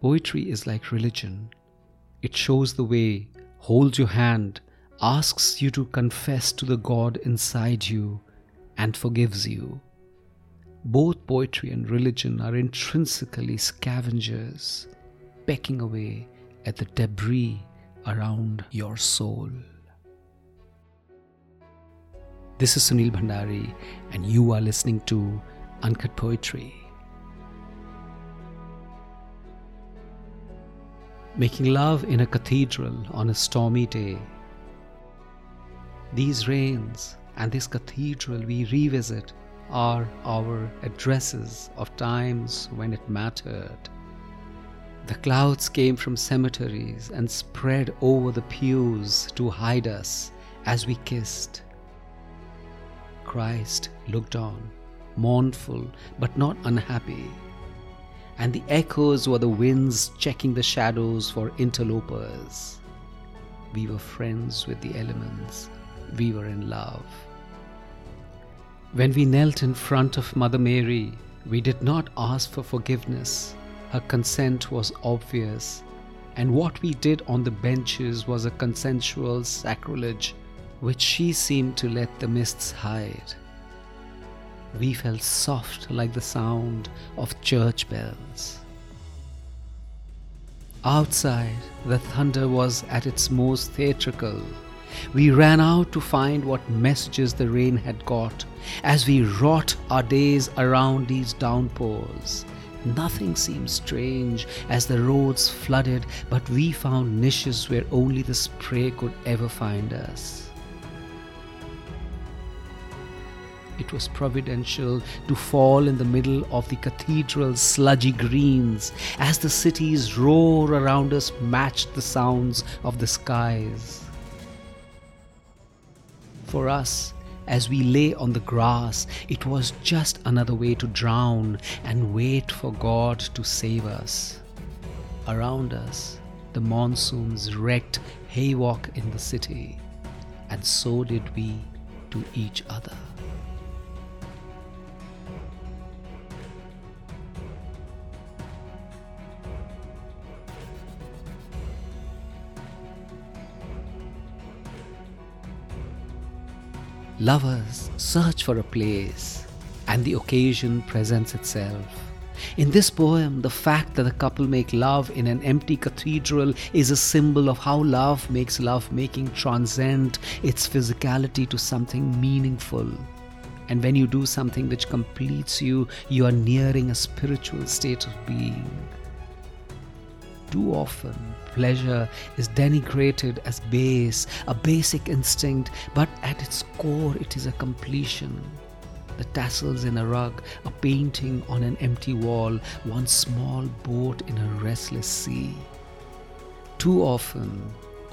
Poetry is like religion. It shows the way, holds your hand, asks you to confess to the God inside you, and forgives you. Both poetry and religion are intrinsically scavengers, pecking away at the debris around your soul. This is Sunil Bhandari, and you are listening to Uncut Poetry. Making love in a cathedral on a stormy day. These rains and this cathedral we revisit are our addresses of times when it mattered. The clouds came from cemeteries and spread over the pews to hide us as we kissed. Christ looked on, mournful but not unhappy. And the echoes were the winds checking the shadows for interlopers. We were friends with the elements, we were in love. When we knelt in front of Mother Mary, we did not ask for forgiveness. Her consent was obvious, and what we did on the benches was a consensual sacrilege which she seemed to let the mists hide. We felt soft like the sound of church bells. Outside, the thunder was at its most theatrical. We ran out to find what messages the rain had got as we wrought our days around these downpours. Nothing seemed strange as the roads flooded, but we found niches where only the spray could ever find us. It was providential to fall in the middle of the cathedral's sludgy greens as the city's roar around us matched the sounds of the skies. For us, as we lay on the grass, it was just another way to drown and wait for God to save us. Around us, the monsoons wrecked havoc in the city, and so did we to each other. Lovers search for a place, and the occasion presents itself. In this poem, the fact that the couple make love in an empty cathedral is a symbol of how love makes love making transcend its physicality to something meaningful. And when you do something which completes you, you are nearing a spiritual state of being. Too often, pleasure is denigrated as base, a basic instinct, but at its core, it is a completion. The tassels in a rug, a painting on an empty wall, one small boat in a restless sea. Too often,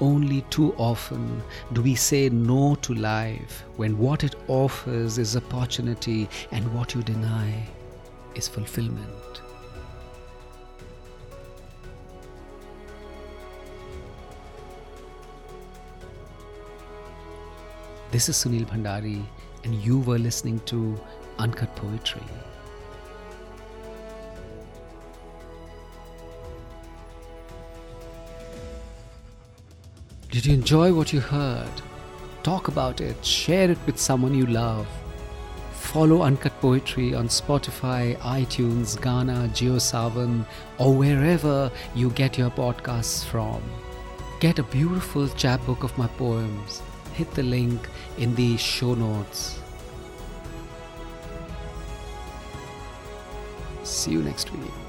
only too often, do we say no to life when what it offers is opportunity and what you deny is fulfillment. This is Sunil Bhandari, and you were listening to Uncut Poetry. Did you enjoy what you heard? Talk about it, share it with someone you love. Follow Uncut Poetry on Spotify, iTunes, Gaana, JioSaavn, or wherever you get your podcasts from. Get a beautiful chapbook of my poems hit the link in the show notes. See you next week.